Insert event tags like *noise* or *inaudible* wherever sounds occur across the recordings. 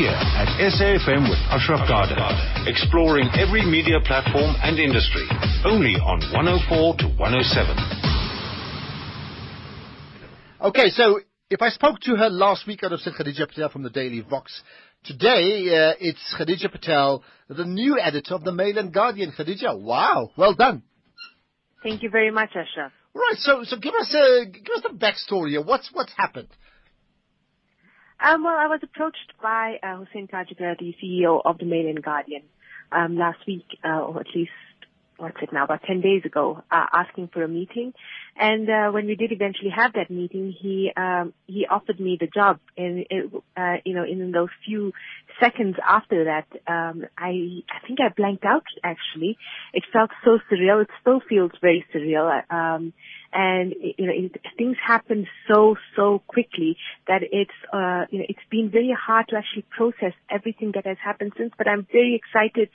here at SAFM with Ashraf Garda, exploring every media platform and industry, only on 104 to 107. Okay, so if I spoke to her last week, I'd have said Khadija Patel from the Daily Vox. Today, uh, it's Khadija Patel, the new editor of the Mail and Guardian. Khadija, wow, well done. Thank you very much, Ashraf. Right, so so give us a give us the backstory here. What's what's happened? Um, well, I was approached by uh, Hoosain Karjieker, the CEO of the Mail and Guardian, um, last week, uh, or at least what's it now, about 10 days ago, uh, asking for a meeting. And, uh, when we did eventually have that meeting, he, um, he offered me the job. And, it, uh, you know, in those few seconds after that, um, I, I think I blanked out actually. It felt so surreal. It still feels very surreal. Um, and you know it, things happen so so quickly that it's uh you know it's been very hard to actually process everything that has happened since. But i'm very excited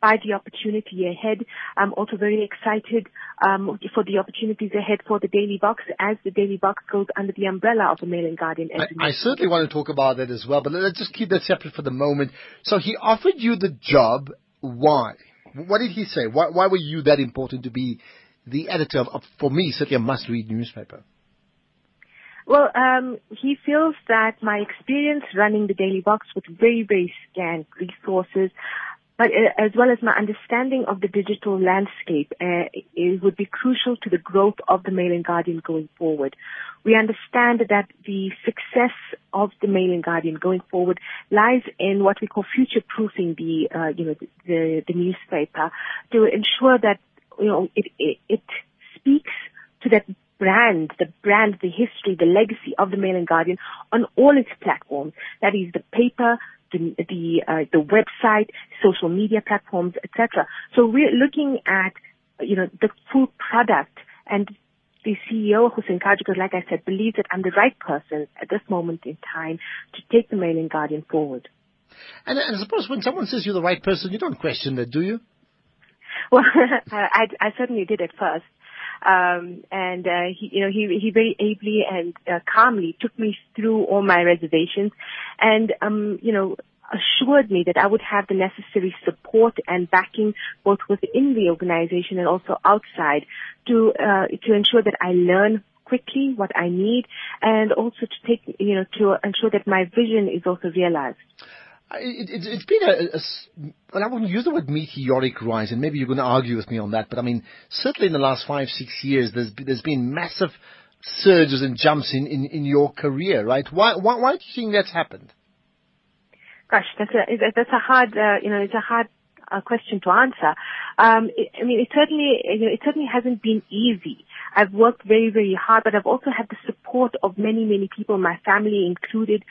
by the opportunity ahead. I'm also very excited um for the opportunities ahead for the daily Vox as the daily Vox goes under the umbrella of the mail and guardian I, I certainly want to talk about that as well but let's just keep that separate for the moment. So he offered you the job. Why? What did he say? Why, why were you that important to be the editor of, for me, certainly a must-read newspaper? Well, um, he feels that my experience running the Daily Vox with very, very scant resources, but uh, as well as my understanding of the digital landscape, uh, it would be crucial to the growth of the Mail and Guardian going forward. We understand that the success of the Mail and Guardian going forward lies in what we call future-proofing the, uh, you know, the, the, the newspaper to ensure that you know, it, it, it speaks to that brand, the brand, the history, the legacy of the Mail and Guardian on all its platforms. That is the paper, the the, uh, the website, social media platforms, etc. So we're looking at you know the full product and the CEO, Hoosain Karjieker, like I said, believes that I'm the right person at this moment in time to take the Mail and Guardian forward. And, and I suppose when someone says you're the right person, you don't question that, do you? *laughs* Well, *laughs* I, I certainly did at first. Um, and uh, he, you know, he he very ably and uh, calmly took me through all my reservations, and um, you know, assured me that I would have the necessary support and backing both within the organization and also outside to uh, to ensure that I learn quickly what I need, and also to take you know to ensure that my vision is also realized. It, it's been a, a, well, I wouldn't use the word meteoric rise, and maybe you're going to argue with me on that, but I mean, certainly in the last five, six years, there's, there's been massive surges and jumps in, in, in your career, right? Why, why, why do you think that's happened? Gosh, that's a, that's a hard, uh, you know, it's a hard uh, question to answer. Um, it, I mean, it certainly, you know, it certainly hasn't been easy. I've worked very, very hard, but I've also had the support of many, many people, my family included.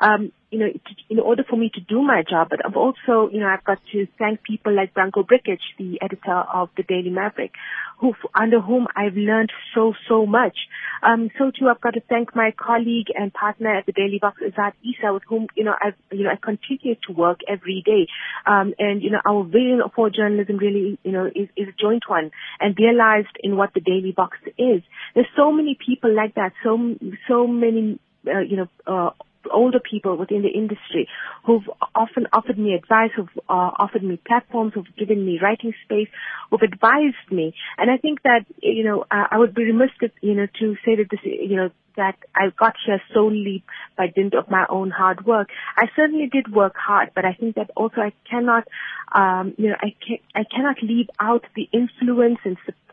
Um, you know, in order for me to do my job, but I've also, you know, I've got to thank people like Branko Brkic, the editor of the Daily Maverick, who, under whom I've learned so, so much. Um, so too, I've got to thank my colleague and partner at the Daily Vox, Azad Essa, with whom, you know, I've, you know, I continue to work every day. Um, and, you know, our vision for journalism really, you know, is, is a joint one and realized in what the Daily Box is. There's so many people like that, so, so many, uh, you know, uh, older people within the industry who've often offered me advice, who've uh, offered me platforms, who've given me writing space, who've advised me. And I think that, you know, uh, I would be remiss to, you know, to say that this, you know, that I got here solely by dint of my own hard work. I certainly did work hard, but I think that also I cannot, um, you know, I can I cannot leave out the influence and support,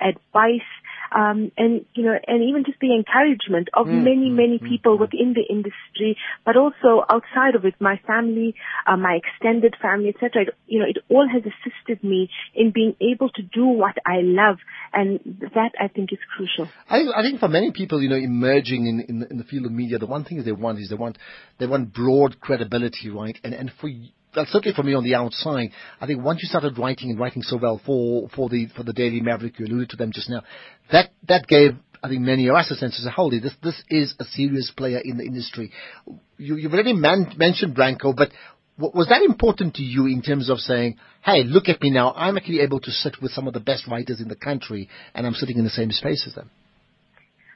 advice, um, and you know, and even just the encouragement of mm, many, mm, many mm, people mm, within the industry, but also outside of it, my family, uh, my extended family, etc. You know, it all has assisted me in being able to do what I love, and that I think is crucial. I, I think for many people, you know, emerging in, in, in the field of media, the one thing they want is they want they want broad credibility, right? And and for certainly for me on the outside, I think once you started writing and writing so well for, for the, for the Daily Maverick, you alluded to them just now, that, that gave, I think many of us a sense of, holy, this, this is a serious player in the industry. You, you've already man, mentioned Branko, but was that important to you in terms of saying, hey, look at me now, I'm actually able to sit with some of the best writers in the country and I'm sitting in the same space as them?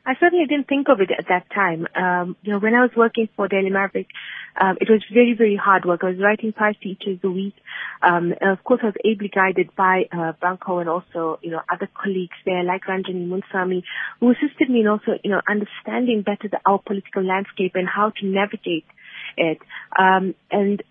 I certainly didn't think of it at that time. Um, you know, when I was working for Daily Maverick, um, it was very, very hard work. I was writing five features a week. Um, of course, I was ably guided by uh, Branko and also, you know, other colleagues there like Ranjeni Munusamy, who assisted me in also, you know, understanding better the, our political landscape and how to navigate it. Um, and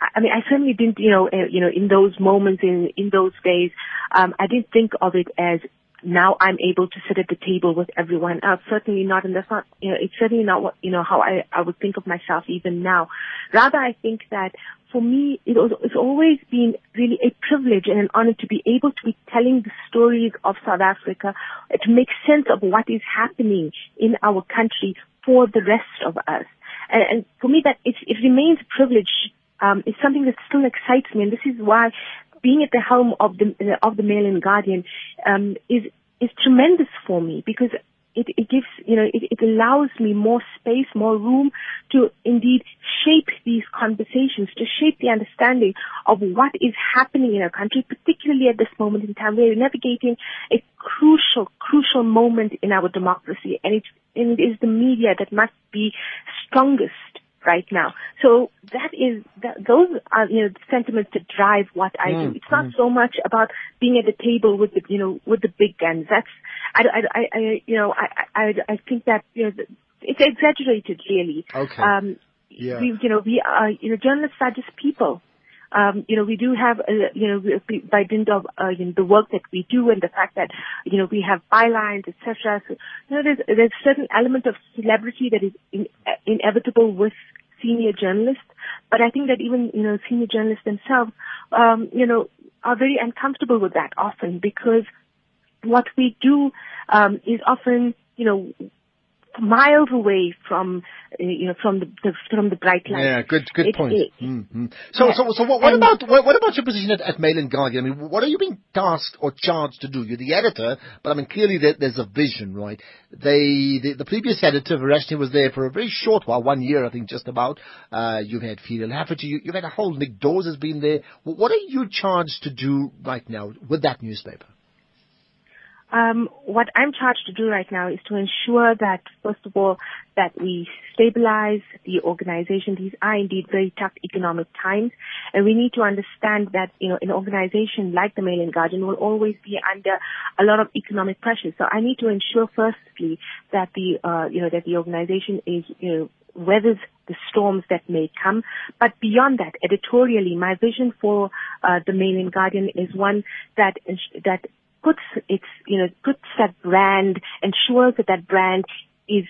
I mean, I certainly didn't, you know, uh, you know, in those moments, in in those days, um, I didn't think of it as now I'm able to sit at the table with everyone else. Certainly not, and that's not, you know, it's certainly not what, you know, how I, I would think of myself even now. Rather, I think that for me, it was, it's always been really a privilege and an honor to be able to be telling the stories of South Africa, to make sense of what is happening in our country for the rest of us. And, and for me, that it, it remains a privilege um, is something that still excites me, and this is why being at the helm of the of the Mail and Guardian um, is is tremendous for me because it, it gives you know it, it allows me more space, more room to indeed shape these conversations, to shape the understanding of what is happening in our country, particularly at this moment in time. We're navigating a crucial, crucial moment in our democracy, and it, and it is the media that must be strongest right now. So that is that, those are you know the sentiments that drive what I mm, do. It's not mm. so much about being at the table with the you know with the big guns. That's I, I, I you know I, I I think that you know it's exaggerated really. Okay. Um, yeah. We you know we are you know journalists are just people. Um, you know, we do have, uh, you know, by dint of uh, you know, the work that we do and the fact that, you know, we have bylines, etc. So, you know, there's there's a certain element of celebrity that is in, uh, inevitable with senior journalists. But I think that even, you know, senior journalists themselves, um, you know, are very uncomfortable with that often because what we do um, is often, you know, miles away from uh, you know from the, the, from the bright light. Yeah, good good it, point. It, mm-hmm. So yeah. so so what, what about what, what, about your position at, at Mail and Guardian? I mean, what are you being tasked or charged to do? You're the editor, but I mean clearly there, there's a vision, right? They the, the previous editor Verashni was there for a very short while, one year I think just about. Uh, you've had Ferial Haffajee, you, you've had a whole Nick Dawes has been there. What are you charged to do right now with that newspaper? Um, what I'm charged to do right now is to ensure that, first of all, that we stabilize the organization. These are indeed very tough economic times, and we need to understand that, you know, an organization like the Mail and Guardian will always be under a lot of economic pressure. So I need to ensure, firstly, that the, uh, you know, that the organization is, you know, weathers the storms that may come. But beyond that, editorially, my vision for uh, the Mail and Guardian is one that that puts its, you know, puts that brand, ensures that that brand is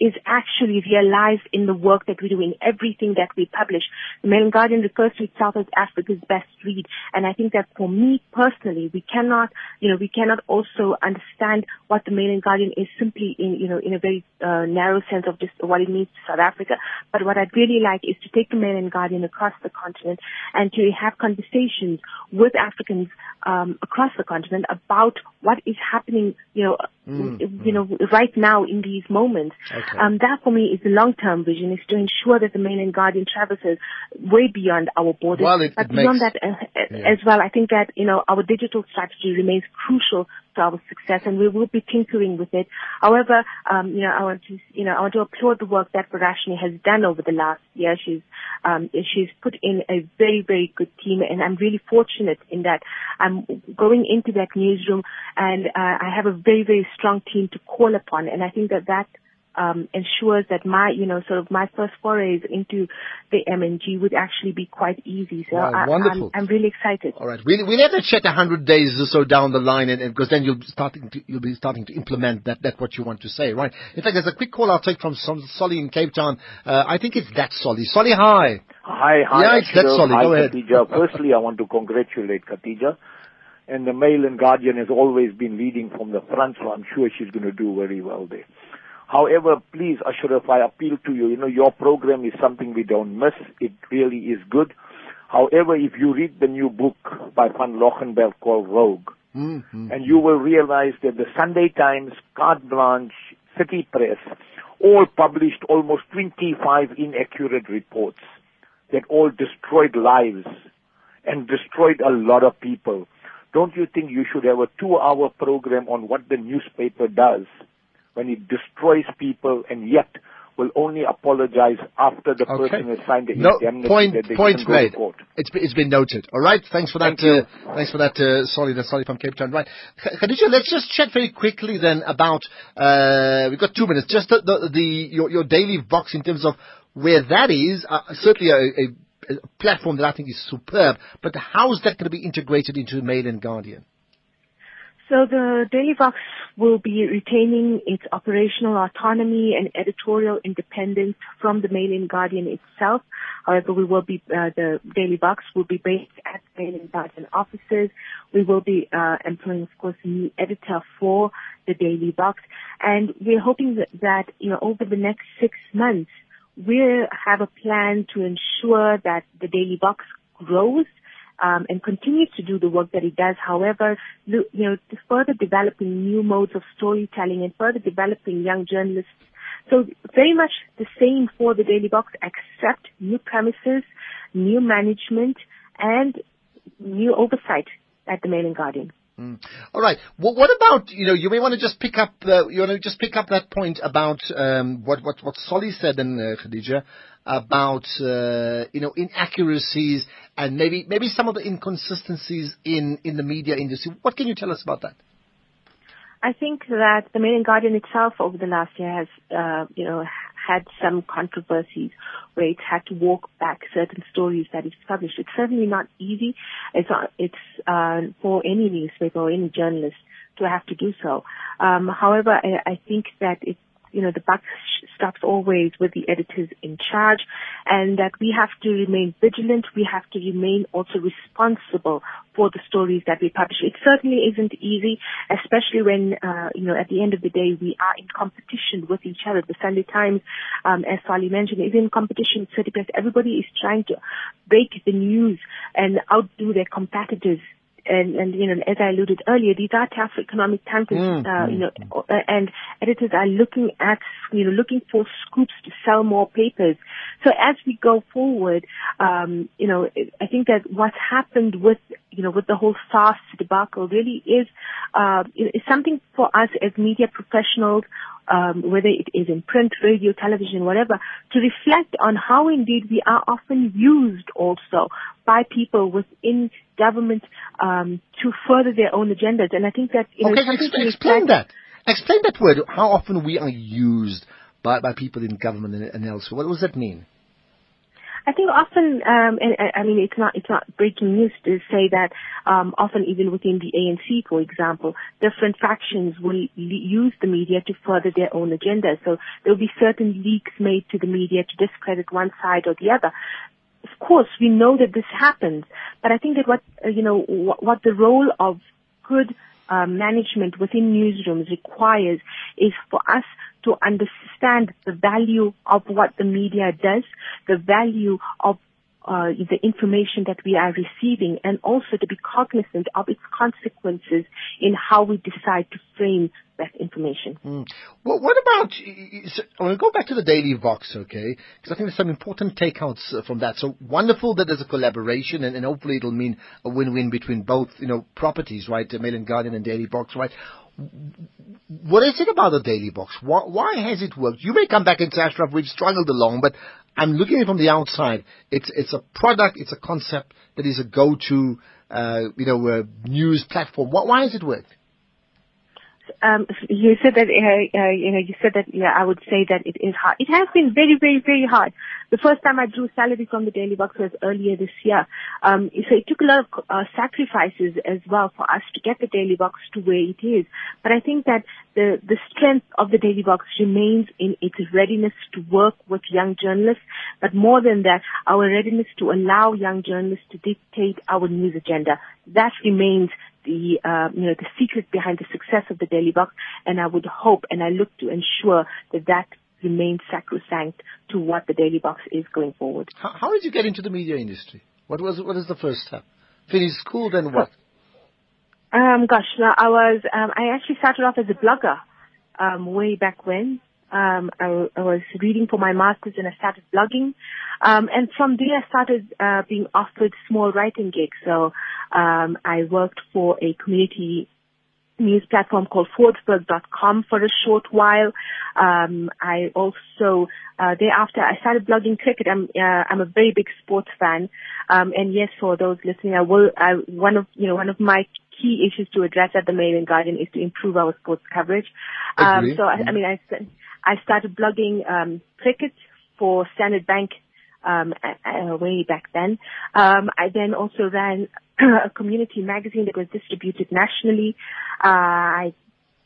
is actually realized in the work that we do in everything that we publish. The Mail and Guardian refers to itself as Africa's best read. And I think that for me personally, we cannot, you know, we cannot also understand what the Mail and Guardian is simply in, you know, in a very uh, narrow sense of just what it means to South Africa. But what I'd really like is to take the Mail and Guardian across the continent and to have conversations with Africans um, across the continent about what is happening, you know, mm, you know, right now in these moments. Okay. Um, that for me is the long-term vision, is to ensure that the Mail and Guardian traverses way beyond our borders. Well, it, but it beyond makes, that uh, yeah. as well, I think that, you know, our digital strategy remains crucial to our success and we will be tinkering with it. However, um, you know, I want to, you know, I want to applaud the work that Verashni has done over the last year. She's, um, she's put in a very, very good team and I'm really fortunate in that I'm going into that newsroom and uh, I have a very, very strong team to call upon and I think that that um, ensures that my, you know, sort of my first forays into the M&G would actually be quite easy. So wow, I, wonderful. I'm, I'm, really excited. All right, we'll, we'll have to check a hundred days or so down the line, and, because then you'll be starting to you'll be starting to implement that that what you want to say, right? In fact, there's a quick call I'll take from some Solly in Cape Town. Uh, I think it's that Solly. Solly, hi. Hi, hi. Yeah, it's that Solly. Hi, Go ahead. Khadija. *laughs* Firstly, I want to congratulate Khadija. And the Mail and Guardian has always been leading from the front, so I'm sure she's going to do very well there. However, please, Ashraf, I appeal to you. You know, your program is something we don't miss. It really is good. However, if you read the new book by Van Loggerenberg called Rogue, mm-hmm. and you will realize that the Sunday Times, Carte Blanche, City Press, all published almost 25 inaccurate reports that all destroyed lives and destroyed a lot of people. Don't you think you should have a two hour program on what the newspaper does when it destroys people and yet will only apologize after the Okay. person has signed the No, indemnity point, that they point can made. court. It's, it's been noted. All right. Thanks for that. Thank you. Uh, thanks for that, uh, Solly. That's Solly from Cape Town. Right. Kh- Khadija, let's just chat very quickly then about, uh, we've got two minutes. Just the, the, the your, your daily Vox in terms of where that is, uh, certainly a, a, a platform that I think is superb, but how is that going to be integrated into Mail and Guardian? So the Daily Vox will be retaining its operational autonomy and editorial independence from the Mail and Guardian itself. However, we will be uh, the Daily Vox will be based at Mail and Guardian offices. We will be uh, employing, of course, a new editor for the Daily Vox, and we're hoping that, you know over the next six months we'll have a plan to ensure that the Daily Vox grows um, and continues to do the work that it does. However, you know, further developing new modes of storytelling and further developing young journalists. So very much the same for the Daily Vox, except new premises, new management, and new oversight at the Mail and Guardian. All right. Well, what about you know? You may want to just pick up. Uh, you want to just pick up that point about um, what what what Solly said and uh, Khadija about uh, you know inaccuracies and maybe maybe some of the inconsistencies in in the media industry. What can you tell us about that? I think that the Mail and Guardian itself over the last year has, uh, you know, had some controversies where it's had to walk back certain stories that it's published. It's certainly not easy. It's not, it's uh, for any newspaper or any journalist to have to do so. Um, however, I, I think that it you know, the buck stops always with the editors in charge and that we have to remain vigilant. We have to remain also responsible for the stories that we publish. It certainly isn't easy, especially when, uh, you know, at the end of the day, we are in competition with each other. The Sunday Times, um, as Solly mentioned, is in competition with City Press. Everybody is trying to break the news and outdo their competitors and, and you know, as I alluded earlier, these are tough economic times, Mm, uh, you know, uh, and editors are looking at, you know, looking for scoops to sell more papers. So as we go forward, um, you know, I think that what's happened with, you know, with the whole SARS debacle really is, uh, is something for us as media professionals um, whether it is in print, radio, television, whatever, to reflect on how indeed we are often used also by people within government um, to further their own agendas. And I think that you know, okay, explain, explain that. Explain that word. How often we are used by by people in government and, and elsewhere. What does that mean? I think often, um, and I mean, it's not it's not breaking news to say that um, often even within the ANC, for example, different factions will use the media to further their own agenda. So there will be certain leaks made to the media to discredit one side or the other. Of course, we know that this happens, but I think that what you know what the role of good uh, management within newsrooms requires is for us to understand the value of what the media does, the value of uh, the information that we are receiving, and also to be cognizant of its consequences in how we decide to frame that information. Well, what about, I want to go back to the Daily Vox, okay? Because I think there's some important takeouts uh, from that. So wonderful that there's a collaboration and, and hopefully it'll mean a win-win between both, you know, properties, right? The Mail and Guardian and Daily Vox, right? What is it about the Daily Vox? Why, why has it worked? You may come back and say, Ashraf, we've struggled along, but I'm looking at it from the outside. It's, it's a product, it's a concept that is a go-to, uh, you know, uh, news platform. Why, why has it worked? Um, you said that, uh, uh, you know, you said that, yeah, I would say that it is hard. It has been very, very, very hard. The first time I drew salary from the Daily Vox was earlier this year. Um, so it took a lot of uh, sacrifices as well for us to get the Daily Vox to where it is. But I think that the, the strength of the Daily Vox remains in its readiness to work with young journalists, but more than that, our readiness to allow young journalists to dictate our news agenda. That remains the uh, you know the secret behind the success of the Daily Vox, and I would hope and I look to ensure that that remains sacrosanct to what the Daily Vox is going forward. How, how did you get into the media industry? What was what is the first step? Finish school, then what? Um, gosh, now I was um, I actually started off as a blogger um, way back when. Um, I, I was reading for my master's and I started blogging. Um, and from there I started uh, being offered small writing gigs. So um, I worked for a community news platform called Fordsburg.com for a short while. Um, I also uh, thereafter I started blogging cricket. I'm uh, I'm a very big sports fan, um, and yes, for those listening, I will. I, one of you know one of my key issues to address at the Mail and Guardian is to improve our sports coverage. Um, so I, I mean I I started blogging um, cricket for Standard Bank um, uh, way back then. Um, I then also ran *clears throat* a community magazine that was distributed nationally. Uh, I,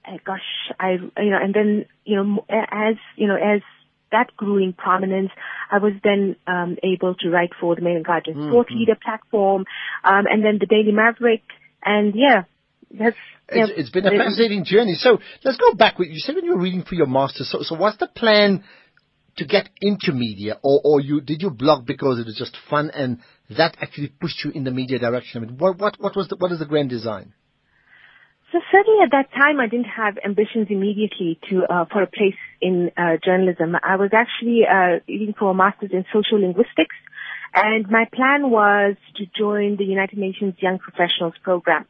I, gosh, I, you know, and then, you know, as, you know, as that grew in prominence, I was then um, able to write for the Mail and Guardian mm-hmm. Thought Leader platform, um, and then the Daily Maverick, and yeah, that's. It's, it's been a fascinating journey. So let's go back. You said when you were reading for your master's. So, so what's the plan to get into media, or, or you did you blog because it was just fun and that actually pushed you in the media direction? I mean, what what what was the, what is the grand design? So certainly at that time, I didn't have ambitions immediately to uh, for a place in uh, journalism. I was actually uh, looking for a master's in social linguistics, and my plan was to join the United Nations Young Professionals Program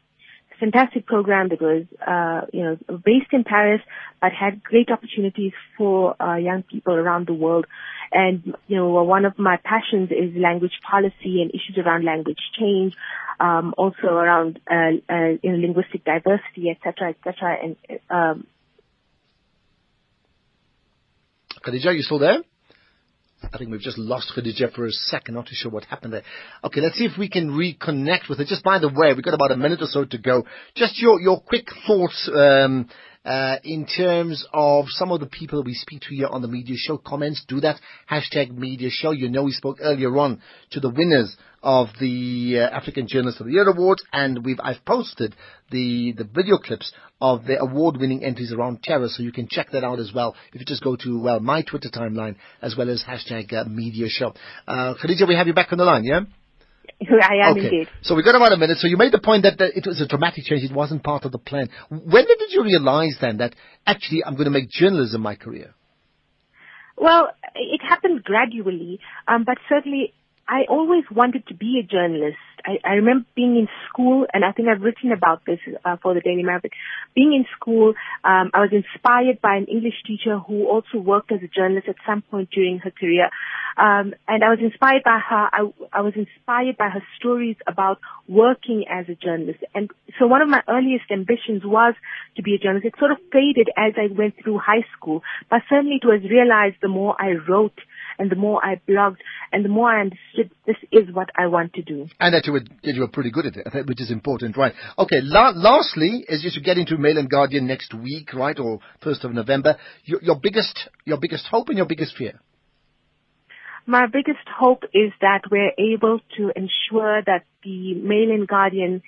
fantastic program that was, uh, you know, based in Paris, but had great opportunities for uh, young people around the world. And, you know, one of my passions is language policy and issues around language change, um, also around, uh, uh, you know, linguistic diversity, et cetera, et cetera. And, um, Khadija, you still there? I think we've just lost Khadija for a second. Not too sure what happened there. Okay, let's see if we can reconnect with her. Just by the way, we've got about a minute or so to go. Just your, your quick thoughts, um, uh, in terms of some of the people we speak to here on the media show. Comments, do that. Hashtag media show. You know we spoke earlier on to the winners of the uh, African Journalist of the Year Awards, and we've I've posted the the video clips of the award-winning entries around terror, so you can check that out as well. If you just go to well my Twitter timeline as well as hashtag uh, Media Show. Uh, Khadija, we have you back on the line, yeah. *laughs* I am okay. indeed. So we've got about a minute. So you made the point that, that it was a dramatic change. It wasn't part of the plan. When did you realize then that actually I'm going to make journalism my career? Well, it happened gradually, um, but certainly I always wanted to be a journalist. I, I remember being in school, and I think I've written about this uh, for the Daily Maverick. Being in school, um, I was inspired by an English teacher who also worked as a journalist at some point during her career. Um, and I was inspired by her. I, I was inspired by her stories about working as a journalist. And so one of my earliest ambitions was to be a journalist. It sort of faded as I went through high school, but certainly it was realized the more I wrote and the more I blogged and the more I understood this is what I want to do. And that you were, that you were pretty good at it, which is important, right? Okay, la- lastly, as you get into Mail and Guardian next week, right, or 1st of November, your, your biggest, your biggest hope and your biggest fear? My biggest hope is that we're able to ensure that the Mail and Guardian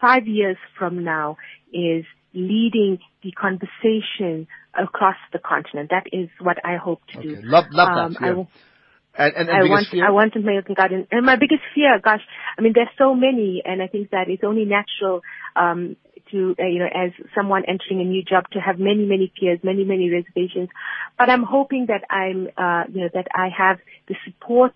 five years from now is leading the conversation across the continent. That is what I hope to okay. do. Love, love um, that. Yeah. I, and, and, and I want, fear? I want to make garden. And my biggest fear, gosh, I mean, there's so many, and I think that it's only natural, um, to, uh, you know, as someone entering a new job to have many, many fears, many, many reservations. But I'm hoping that I'm, uh, you know, that I have the support,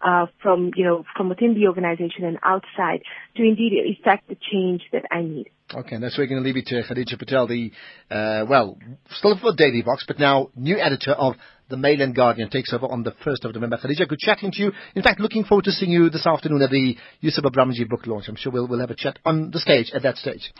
uh, from, you know, from within the organization and outside to indeed effect the change that I need. Okay, and that's where we're going to leave it to Khadija Patel, the, uh, well, still for Daily Vox, but now new editor of the Mail and Guardian takes over on the 1st of November. Khadija, good chatting to you. In fact, looking forward to seeing you this afternoon at the Yusuf Abramjee book launch. I'm sure we'll, we'll have a chat on the stage at that stage.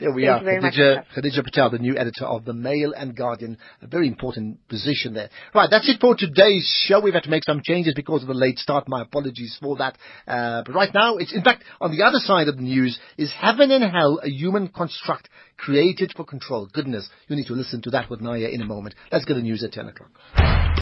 There we Thank are. Khadija, Khadija Patel, the new editor of the Mail and Guardian. A very important position there. Right, that's it for today's show. We've had to make some changes because of the late start. My apologies for that. Uh, but right now, it's in fact on the other side of the news is heaven and hell, a human construct created for control. Goodness, you need to listen to that with Naya in a moment. Let's get the news at 10 o'clock.